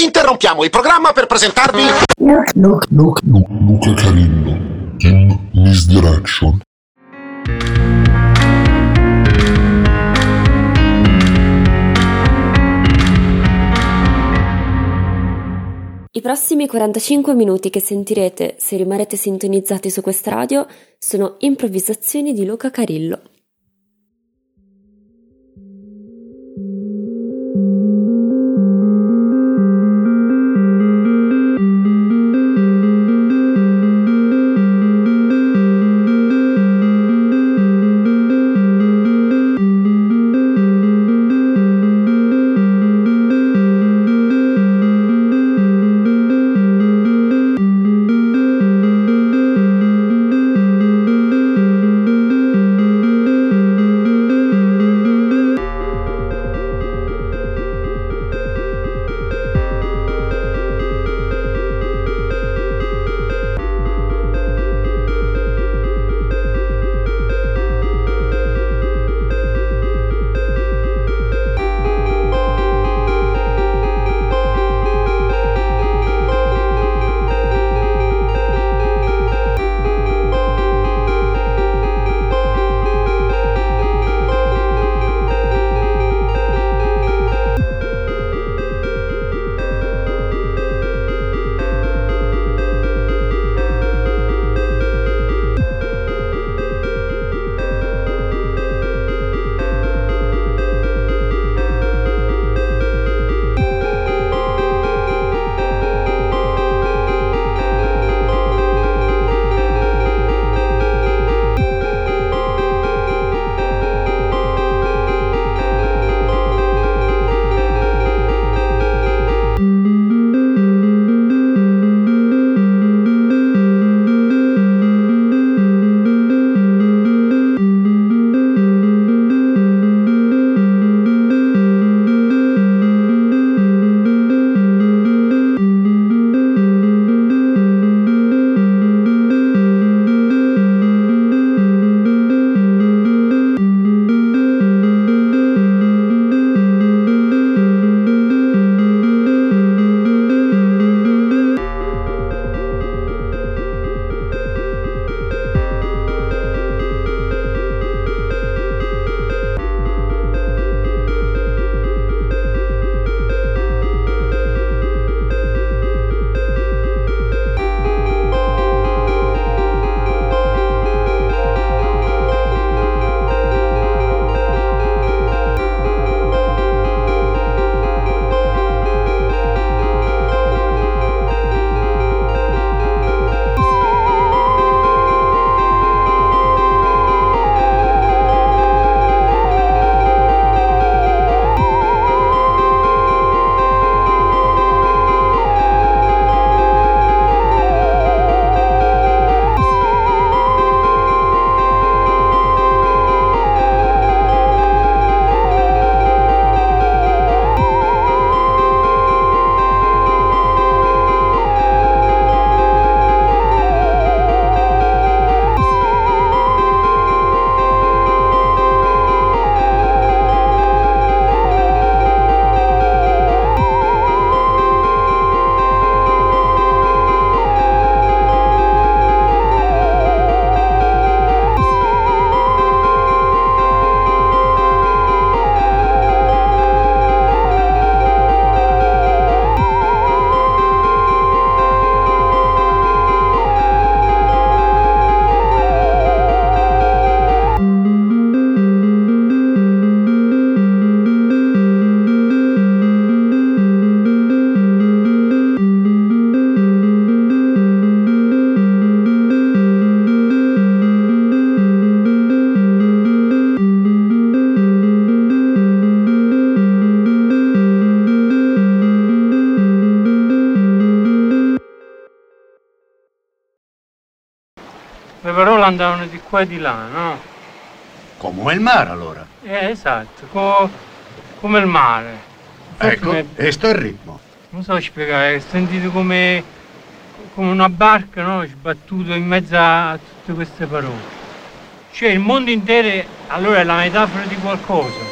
Interrompiamo il programma per presentarvi Luca, Luca, Luca, Luca Carillo in Misdirection. I prossimi 45 minuti che sentirete se rimarrete sintonizzati su questa radio sono improvvisazioni di Luca Carillo. Andavano di qua e di là, no? Come il mare allora. Eh, esatto, co- come il mare. Infatti Ecco, mi- e sto il ritmo. non so spiegare, sentite come, come una barca, no? Sbattuto in mezzo a tutte queste parole. Cioè il mondo intero allora è la metafora di qualcosa.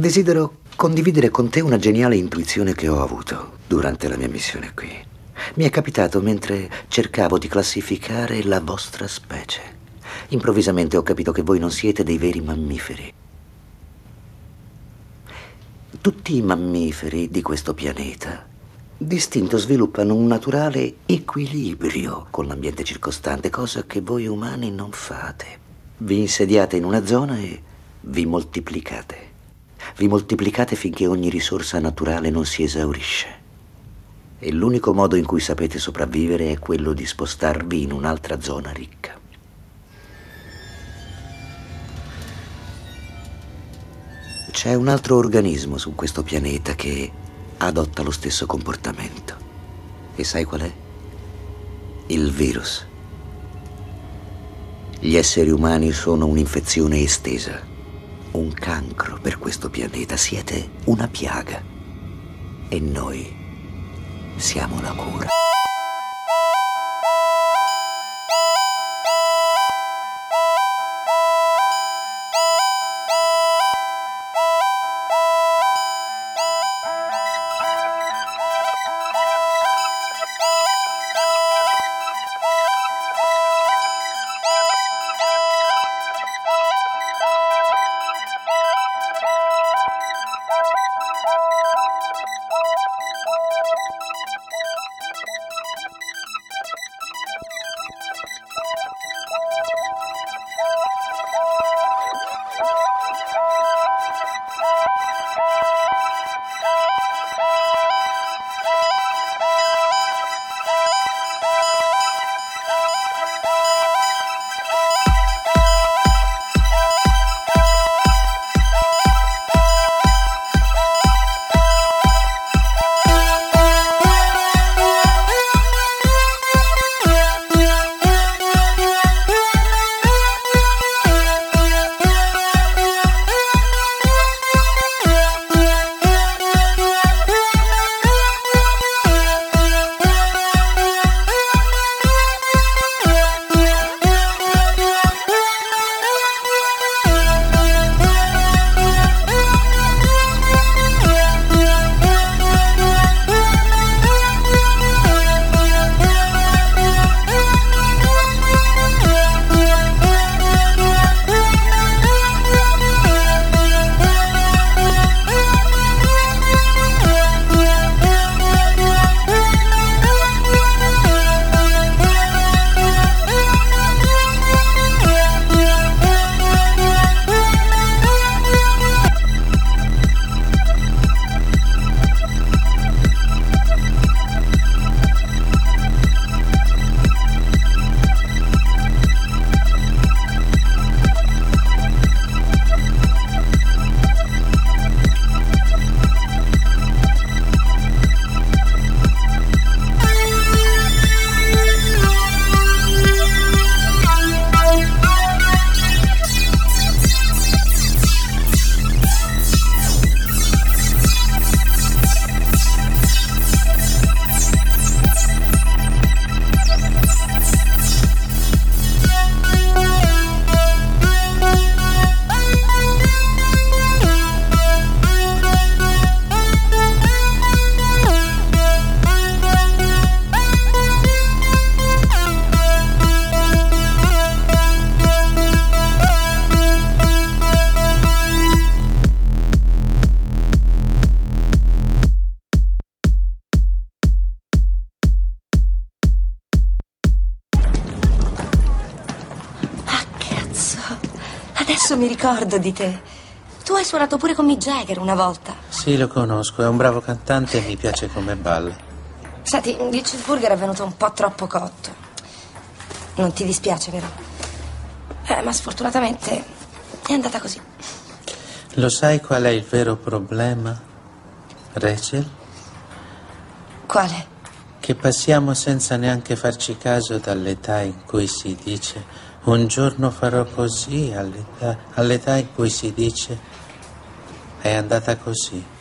Desidero condividere con te una geniale intuizione che ho avuto durante la mia missione qui. Mi è capitato mentre cercavo di classificare la vostra specie. Improvvisamente ho capito che voi non siete dei veri mammiferi. Tutti i mammiferi di questo pianeta distinto sviluppano un naturale equilibrio con l'ambiente circostante, cosa che voi umani non fate. Vi insediate in una zona e vi moltiplicate. Vi moltiplicate finché ogni risorsa naturale non si esaurisce. E l'unico modo in cui sapete sopravvivere è quello di spostarvi in un'altra zona ricca. C'è un altro organismo su questo pianeta che adotta lo stesso comportamento. E sai qual è? Il virus. Gli esseri umani sono un'infezione estesa, un cancro per questo pianeta. Siete una piaga. E noi siamo la cura. Mi ricordo di te. Tu hai suonato pure con Mick Jagger una volta. Sì, lo conosco, è un bravo cantante e mi piace come balla. Senti, il cheeseburger è venuto un po' troppo cotto. Non ti dispiace, vero? Eh, ma sfortunatamente è andata così. Lo sai qual è il vero problema, Rachel? Quale? Che passiamo senza neanche farci caso dall'età in cui si dice un giorno farò così, all'età, all'età in cui si dice è andata così.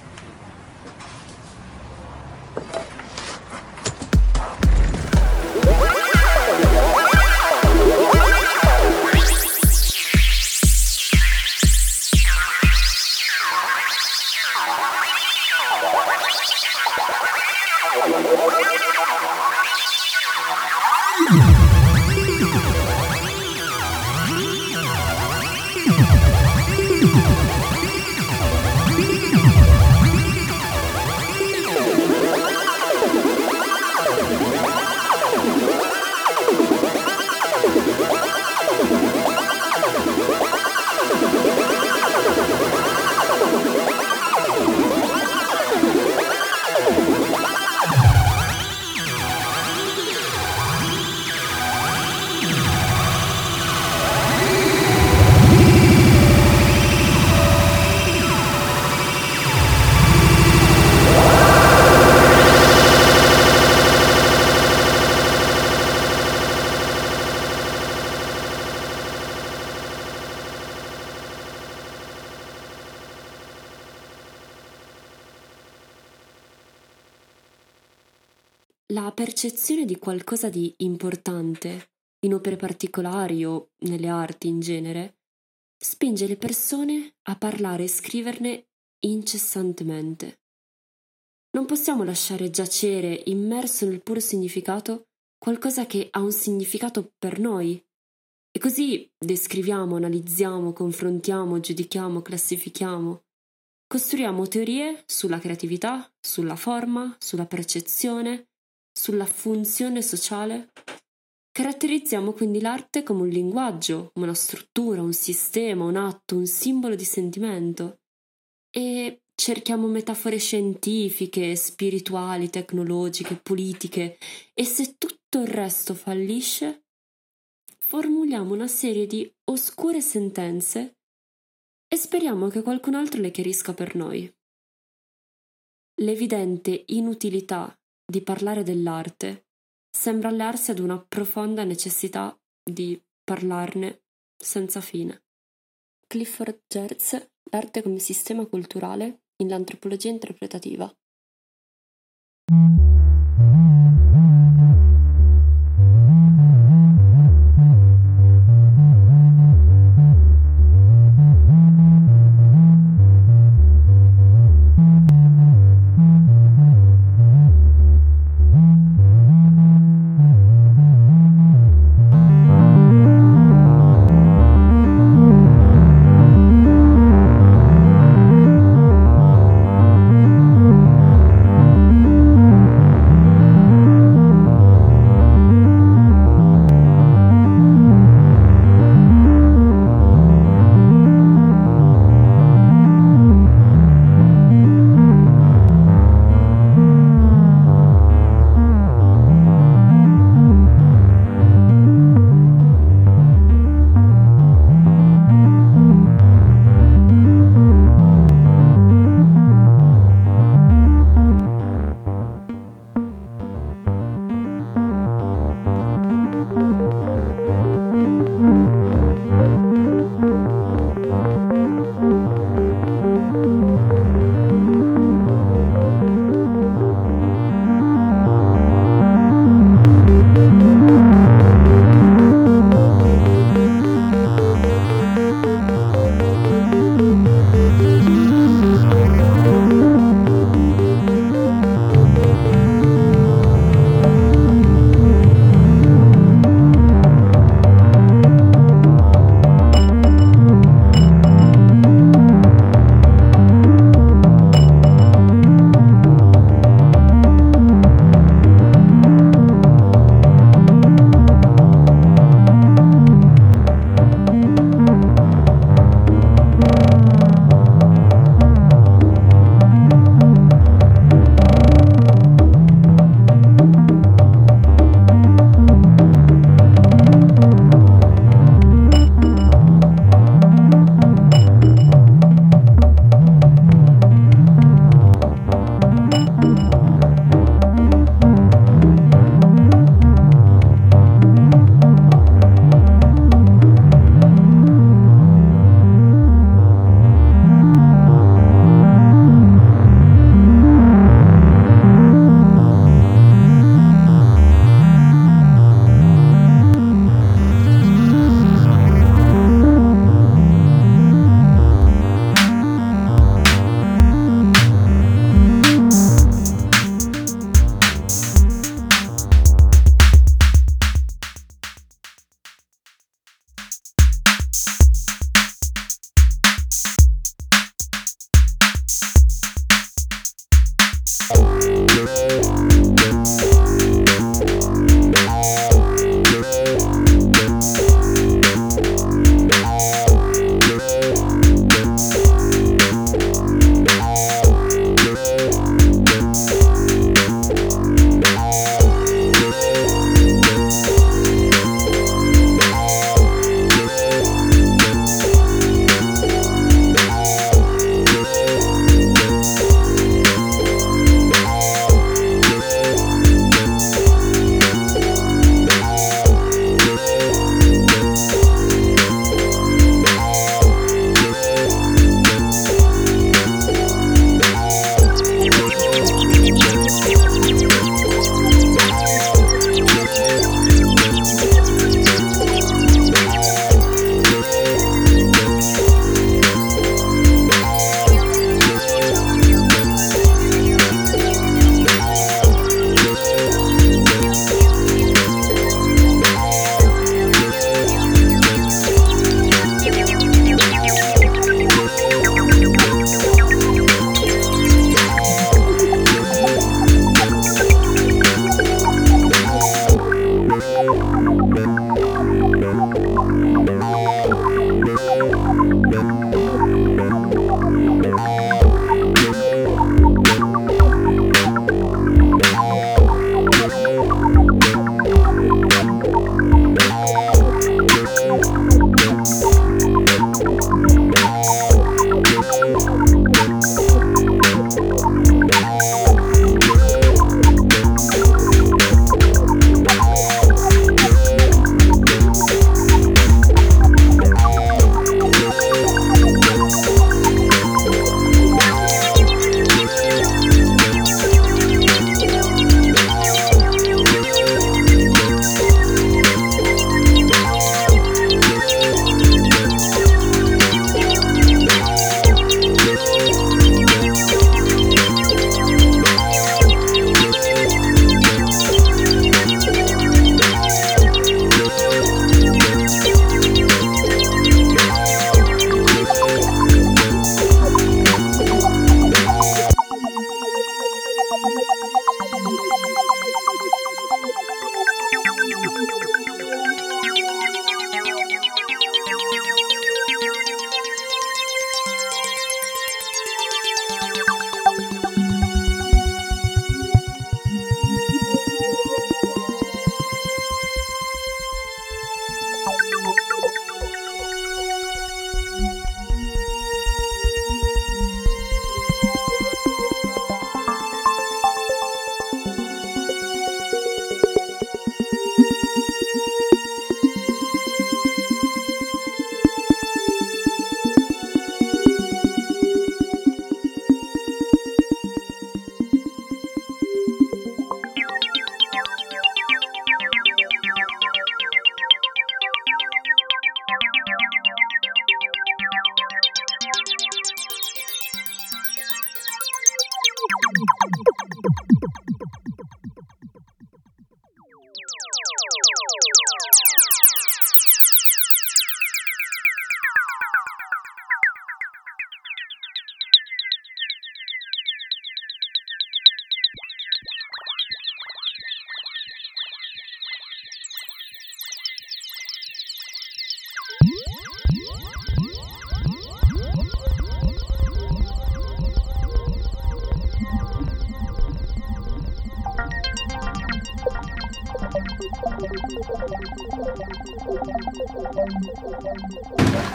Percezione di qualcosa di importante in opere particolari o nelle arti in genere spinge le persone a parlare e scriverne incessantemente. Non possiamo lasciare giacere immerso nel puro significato qualcosa che ha un significato per noi. E così descriviamo, analizziamo, confrontiamo, giudichiamo, classifichiamo. Costruiamo teorie sulla creatività, sulla forma, sulla percezione, sulla funzione sociale. Caratterizziamo quindi l'arte come un linguaggio, una struttura, un sistema, un atto, un simbolo di sentimento. E cerchiamo metafore scientifiche, spirituali, tecnologiche, politiche e se tutto il resto fallisce, formuliamo una serie di oscure sentenze e speriamo che qualcun altro le chiarisca per noi. L'evidente inutilità di parlare dell'arte sembra allearsi ad una profonda necessità di parlarne senza fine. Clifford Geertz, L'arte come sistema culturale in l'antropologia interpretativa.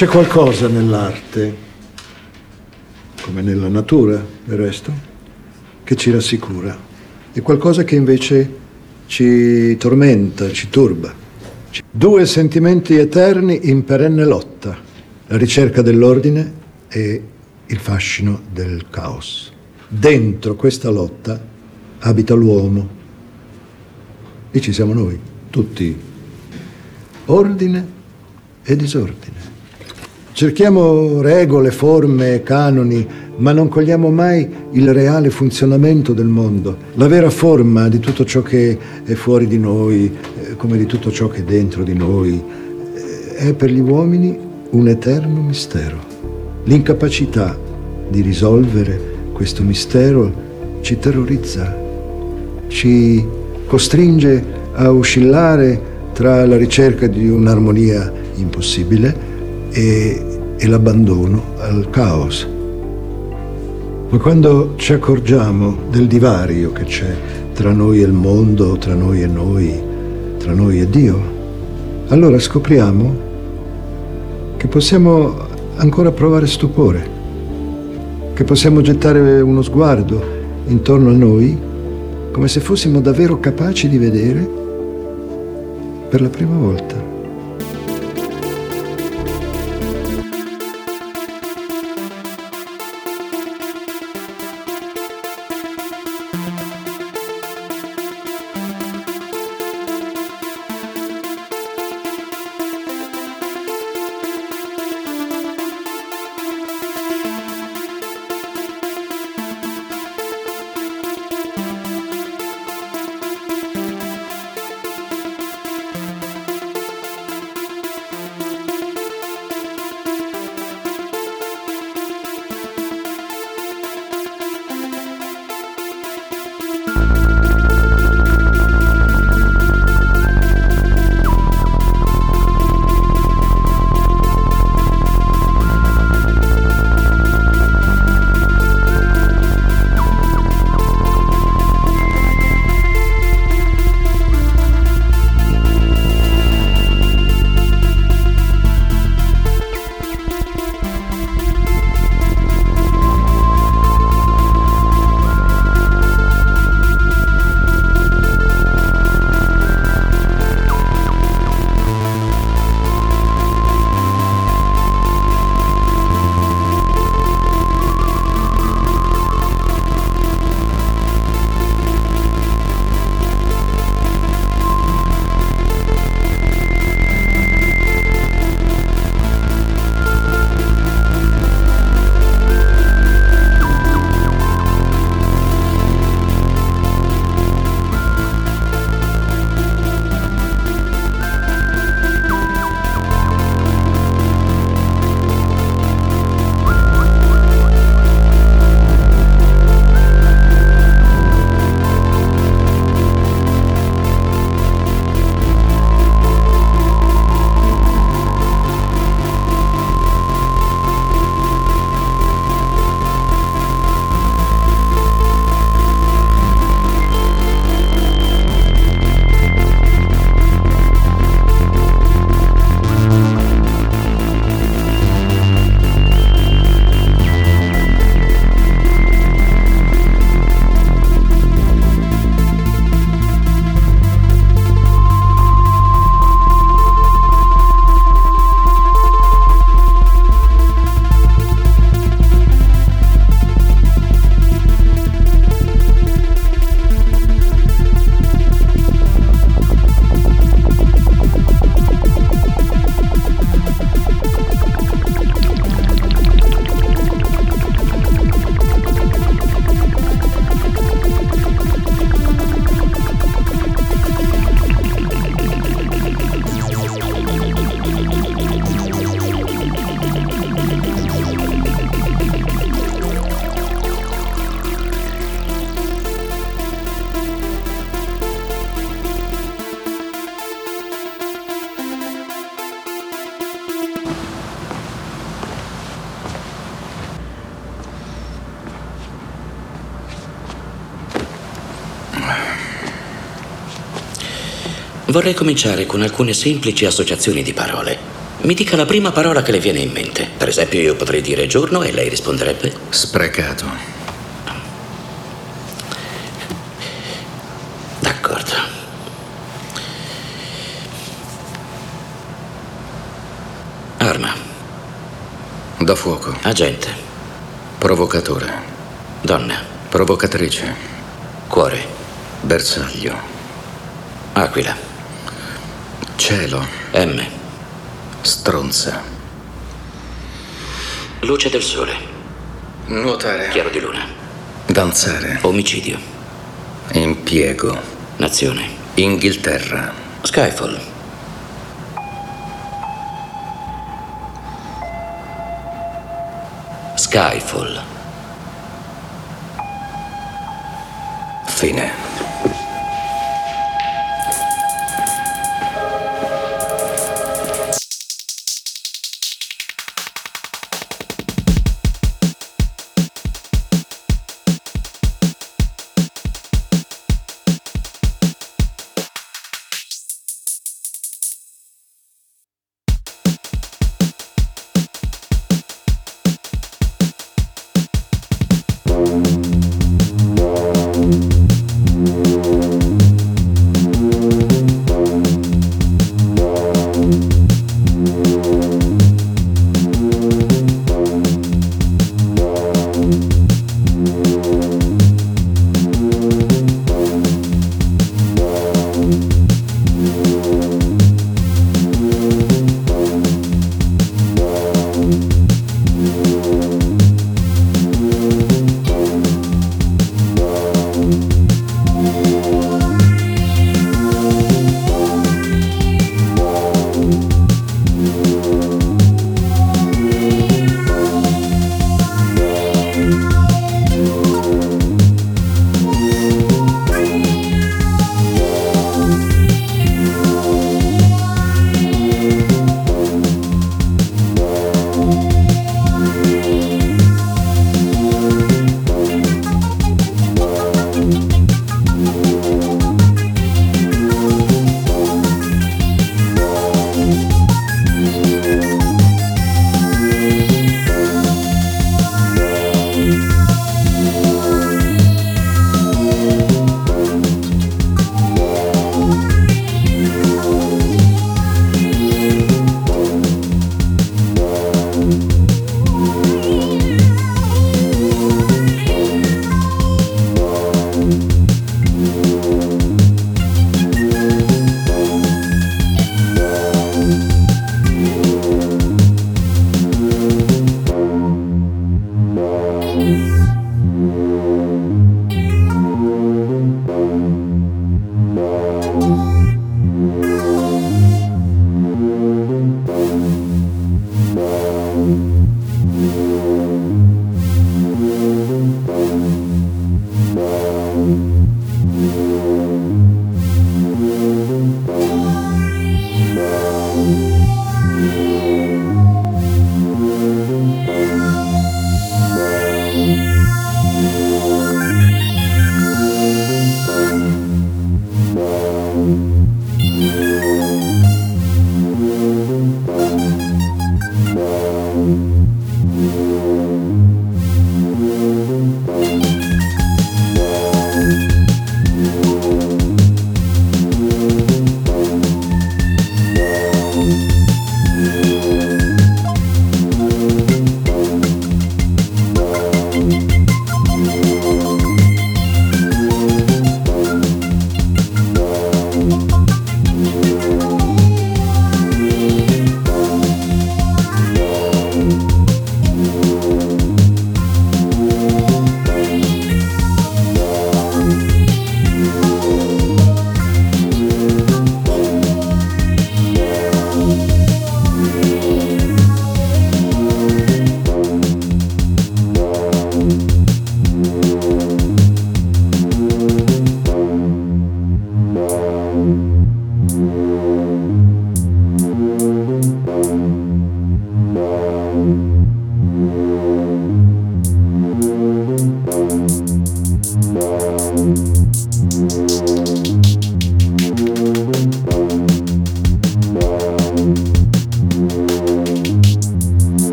C'è qualcosa nell'arte, come nella natura del resto, che ci rassicura e qualcosa che invece ci tormenta, ci turba. Due sentimenti eterni in perenne lotta, la ricerca dell'ordine e il fascino del caos. Dentro questa lotta abita l'uomo e ci siamo noi, tutti. Ordine e disordine. Cerchiamo regole, forme, canoni, ma non cogliamo mai il reale funzionamento del mondo, la vera forma di tutto ciò che è fuori di noi, eh, come di tutto ciò che è dentro di noi. Eh, è per gli uomini un eterno mistero. L'incapacità di risolvere questo mistero ci terrorizza, ci costringe a oscillare tra la ricerca di un'armonia impossibile e, e l'abbandono al caos. Ma quando ci accorgiamo del divario che c'è tra noi e il mondo, tra noi e noi, tra noi e Dio, allora scopriamo che possiamo ancora provare stupore, che possiamo gettare uno sguardo intorno a noi come se fossimo davvero capaci di vedere per la prima volta. Vorrei cominciare con alcune semplici associazioni di parole. Mi dica la prima parola che le viene in mente. Per esempio, io potrei dire giorno e lei risponderebbe? Sprecato. D'accordo. Arma. Da fuoco. Agente. Provocatore. Donna. Provocatrice. Cuore. Bersaglio. Aquila. Cielo. M. Stronza. Luce del sole. Nuotare. Chiaro di luna. Danzare. Omicidio. Impiego. Nazione. Inghilterra. Skyfall. Skyfall. Fine.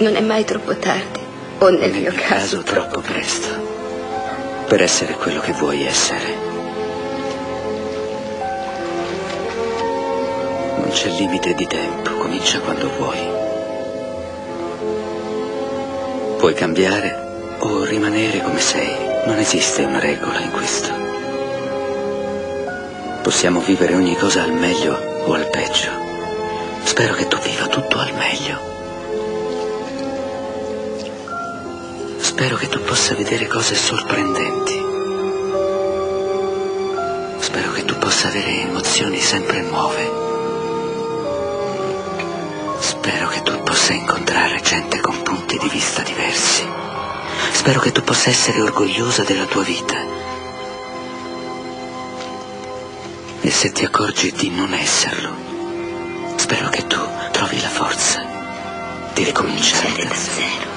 Non è mai troppo tardi. O nel, Nel mio caso, caso troppo presto. Per essere quello che vuoi essere. Non c'è limite di tempo, comincia quando vuoi. Puoi cambiare o rimanere come sei. Non esiste una regola in questo. Possiamo vivere ogni cosa al meglio o al peggio. Spero che tu viva tutto al meglio. Spero che tu possa vedere cose sorprendenti. Spero che tu possa avere emozioni sempre nuove. Spero che tu possa incontrare gente con punti di vista diversi. Spero che tu possa essere orgogliosa della tua vita. E se ti accorgi di non esserlo, spero che tu trovi la forza di ricominciare da zero.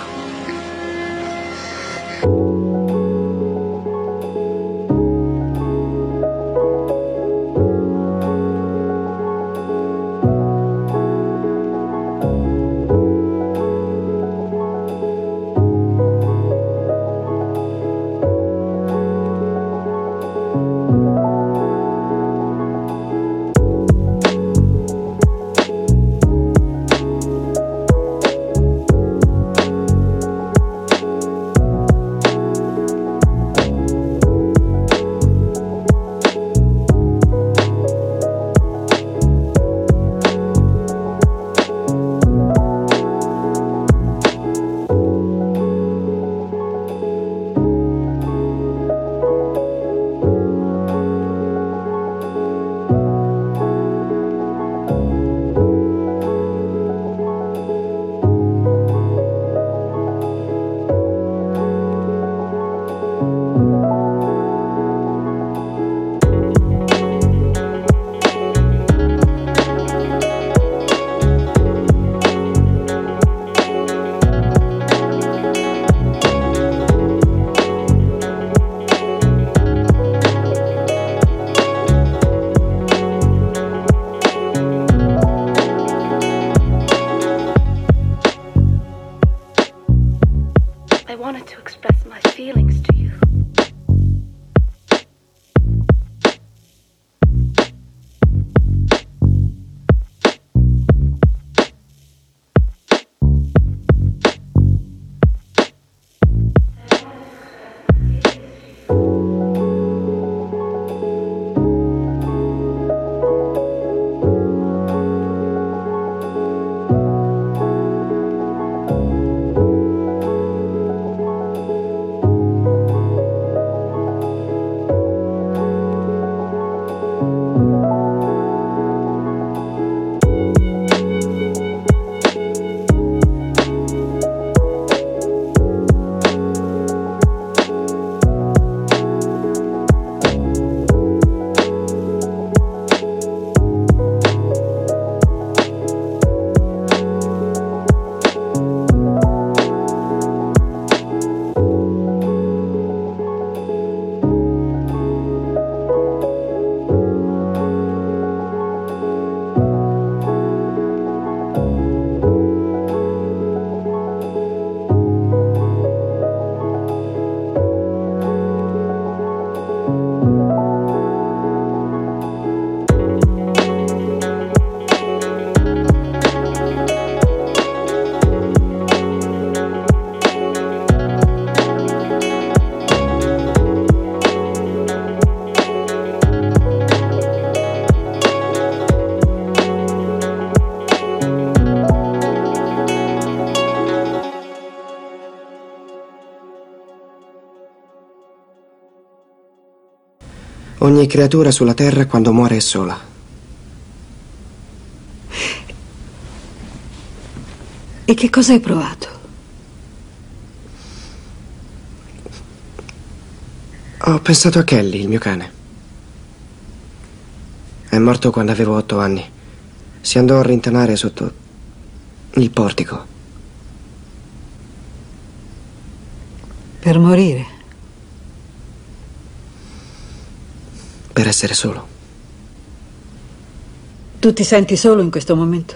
Creatura sulla Terra quando muore è sola. E che cosa hai provato? Ho pensato a Kelly, il mio cane. È morto quando avevo otto anni. Si andò a rintanare sotto il portico. Per morire? Per essere solo. Tu ti senti solo in questo momento?